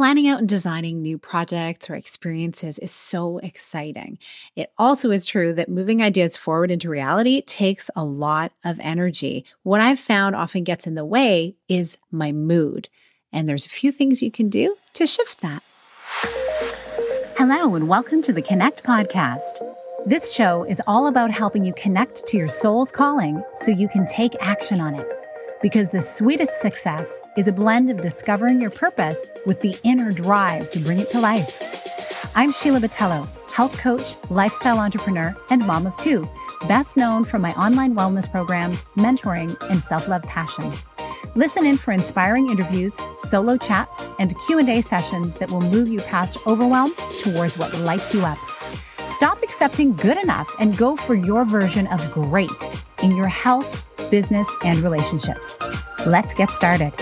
planning out and designing new projects or experiences is so exciting. It also is true that moving ideas forward into reality takes a lot of energy. What I've found often gets in the way is my mood. And there's a few things you can do to shift that. Hello, and welcome to the Connect Podcast. This show is all about helping you connect to your soul's calling so you can take action on it because the sweetest success is a blend of discovering your purpose with the inner drive to bring it to life. I'm Sheila Botelho, health coach, lifestyle entrepreneur, and mom of two, best known for my online wellness programs, mentoring, and self-love passion. Listen in for inspiring interviews, solo chats, and Q&A sessions that will move you past overwhelm towards what lights you up. Stop accepting good enough and go for your version of great in your health, business, and relationships. Let's get started.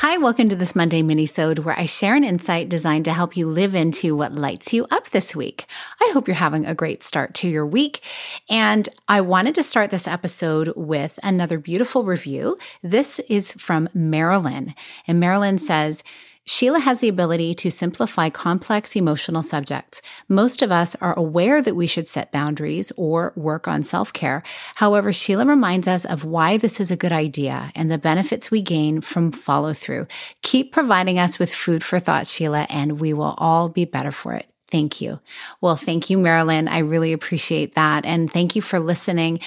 Hi, welcome to this Monday minisode where I share an insight designed to help you live into what lights you up this week. I hope you're having a great start to your week. And I wanted to start this episode with another beautiful review. This is from Marilyn. And Marilyn says, Sheila has the ability to simplify complex emotional subjects. Most of us are aware that we should set boundaries or work on self care. However, Sheila reminds us of why this is a good idea and the benefits we gain from follow through. Keep providing us with food for thought, Sheila, and we will all be better for it. Thank you. Well, thank you, Marilyn. I really appreciate that. And thank you for listening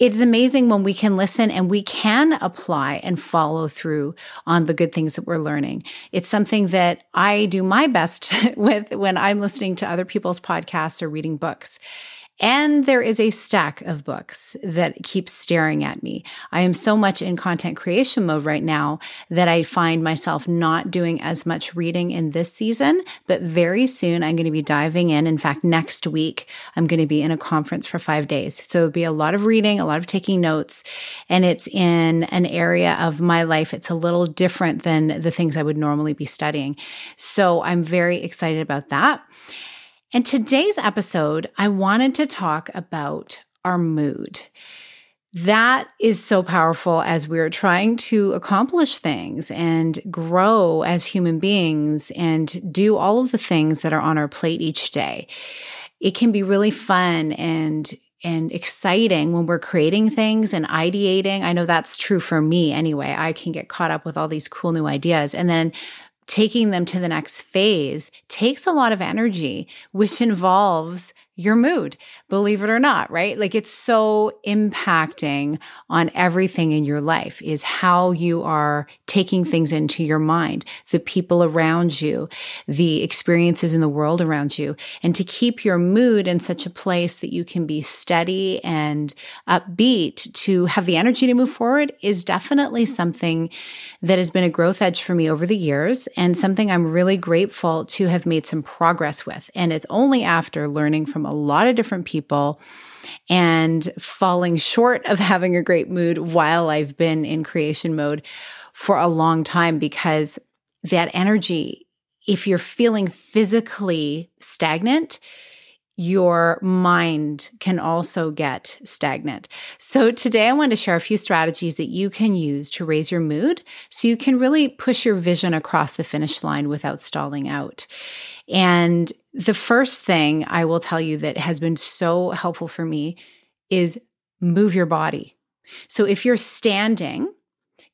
it's amazing when we can listen and we can apply and follow through on the good things that we're learning. It's something that I do my best with when I'm listening to other people's podcasts or reading books. And there is a stack of books that keeps staring at me. I am so much in content creation mode right now that I find myself not doing as much reading in this season, but very soon I'm going to be diving in. In fact, next week, I'm going to be in a conference for five days. So it'll be a lot of reading, a lot of taking notes, and it's in an area of my life. It's a little different than the things I would normally be studying. So I'm very excited about that. And today's episode, I wanted to talk about our mood. That is so powerful as we're trying to accomplish things and grow as human beings and do all of the things that are on our plate each day. It can be really fun and and exciting when we're creating things and ideating. I know that's true for me anyway. I can get caught up with all these cool new ideas. And then taking them to the next phase takes a lot of energy, which involves your mood, believe it or not, right? Like it's so impacting on everything in your life is how you are taking things into your mind, the people around you, the experiences in the world around you, and to keep your mood in such a place that you can be steady and upbeat to have the energy to move forward is definitely something that has been a growth edge for me over the years and something I'm really grateful to have made some progress with. And it's only after learning from a lot of different people and falling short of having a great mood while I've been in creation mode for a long time because that energy, if you're feeling physically stagnant, your mind can also get stagnant. So, today I want to share a few strategies that you can use to raise your mood so you can really push your vision across the finish line without stalling out. And the first thing I will tell you that has been so helpful for me is move your body. So, if you're standing,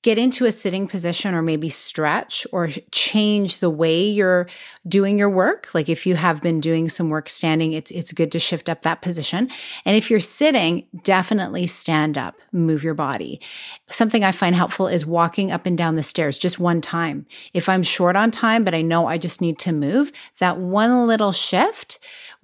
get into a sitting position or maybe stretch or change the way you're doing your work. Like if you have been doing some work standing, it's it's good to shift up that position. And if you're sitting, definitely stand up, move your body. Something I find helpful is walking up and down the stairs just one time. If I'm short on time but I know I just need to move, that one little shift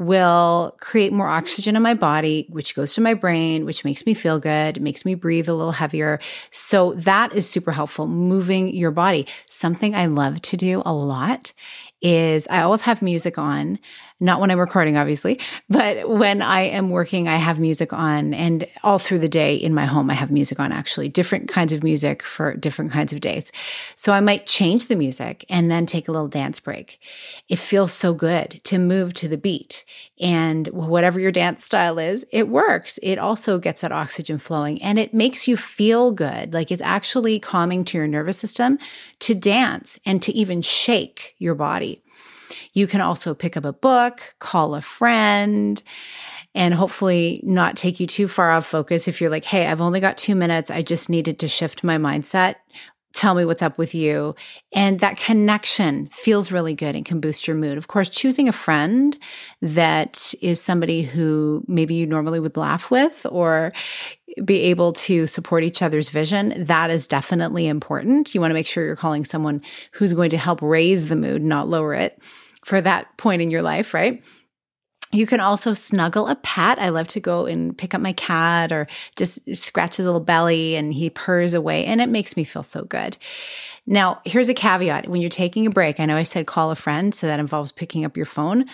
will create more oxygen in my body, which goes to my brain, which makes me feel good, makes me breathe a little heavier. So that is super helpful. Moving your body. Something I love to do a lot is I always have music on, not when I'm recording, obviously, but when I am working, I have music on. And all through the day in my home, I have music on actually, different kinds of music for different kinds of days. So I might change the music and then take a little dance break. It feels so good to move to the beat. And whatever your dance style is, it works. It also gets that oxygen flowing and it makes you feel good. Like it's actually calming to your nervous system to dance and to even shake your body. You can also pick up a book, call a friend, and hopefully not take you too far off focus. If you're like, hey, I've only got two minutes, I just needed to shift my mindset. Tell me what's up with you. And that connection feels really good and can boost your mood. Of course, choosing a friend that is somebody who maybe you normally would laugh with or be able to support each other's vision, that is definitely important. You want to make sure you're calling someone who's going to help raise the mood, not lower it for that point in your life, right? You can also snuggle a pet. I love to go and pick up my cat or just scratch his little belly and he purrs away and it makes me feel so good. Now, here's a caveat. When you're taking a break, I know I said call a friend, so that involves picking up your phone.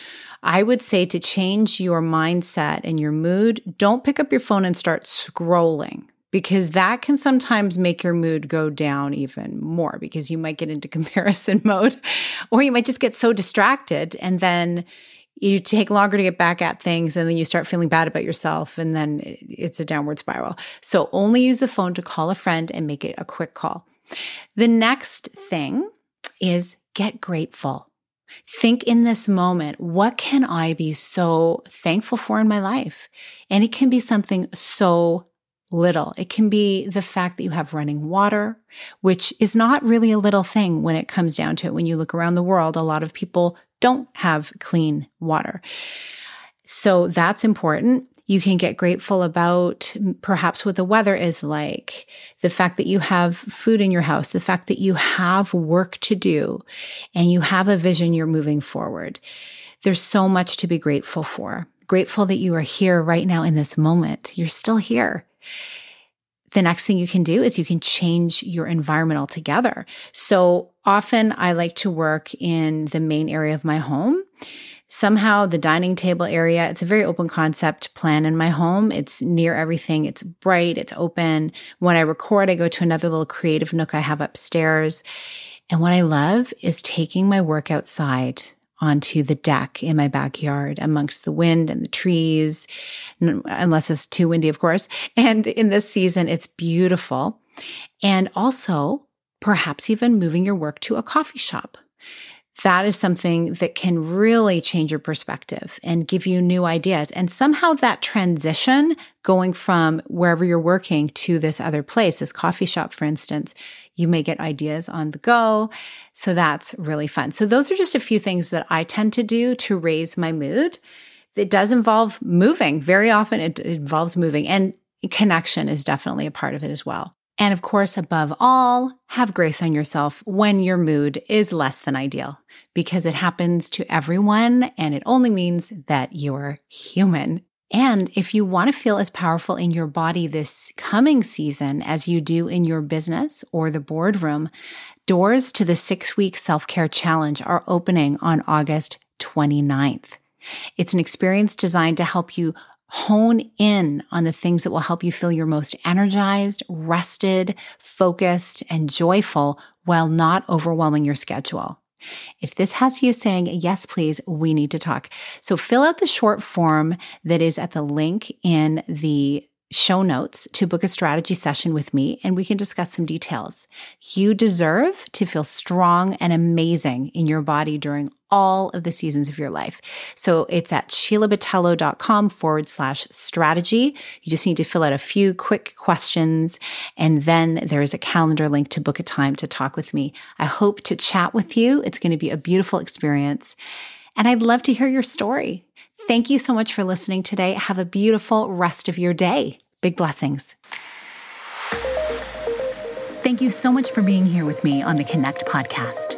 I would say to change your mindset and your mood, don't pick up your phone and start scrolling because that can sometimes make your mood go down even more because you might get into comparison mode or you might just get so distracted and then you take longer to get back at things and then you start feeling bad about yourself and then it's a downward spiral. So only use the phone to call a friend and make it a quick call. The next thing is get grateful. Think in this moment, what can I be so thankful for in my life? And it can be something so little. It can be the fact that you have running water, which is not really a little thing when it comes down to it. When you look around the world, a lot of people don't have clean water. So that's important. You can get grateful about perhaps what the weather is like, the fact that you have food in your house, the fact that you have work to do and you have a vision you're moving forward. There's so much to be grateful for. Grateful that you are here right now in this moment. You're still here the next thing you can do is you can change your environment altogether. So often I like to work in the main area of my home. Somehow the dining table area, it's a very open concept plan in my home. It's near everything. It's bright. It's open. When I record, I go to another little creative nook I have upstairs. And what I love is taking my work outside onto the deck in my backyard amongst the wind and the trees, unless it's too windy, of course. And in this season, it's beautiful. And also, perhaps even moving your work to a coffee shop that is something that can really change your perspective and give you new ideas. And somehow that transition going from wherever you're working to this other place, this coffee shop, for instance, you may get ideas on the go. So that's really fun. So those are just a few things that I tend to do to raise my mood. It does involve moving. Very often it involves moving and connection is definitely a part of it as well. And of course, above all, have grace on yourself when your mood is less than ideal because it happens to everyone and it only means that you're human. And if you want to feel as powerful in your body this coming season as you do in your business or the boardroom, doors to the six week self care challenge are opening on August 29th. It's an experience designed to help you hone in on the things that will help you feel your most energized, rested, focused, and joyful while not overwhelming your schedule. If this has you saying, yes, please, we need to talk. So fill out the short form that is at the link in the show notes to book a strategy session with me and we can discuss some details. You deserve to feel strong and amazing in your body during all of the seasons of your life. So it's at sheilabotelho.com forward slash strategy. You just need to fill out a few quick questions and then there is a calendar link to book a time to talk with me. I hope to chat with you. It's going to be a beautiful experience. And I'd love to hear your story. Thank you so much for listening today. Have a beautiful rest of your day. Big blessings. Thank you so much for being here with me on the Connect podcast.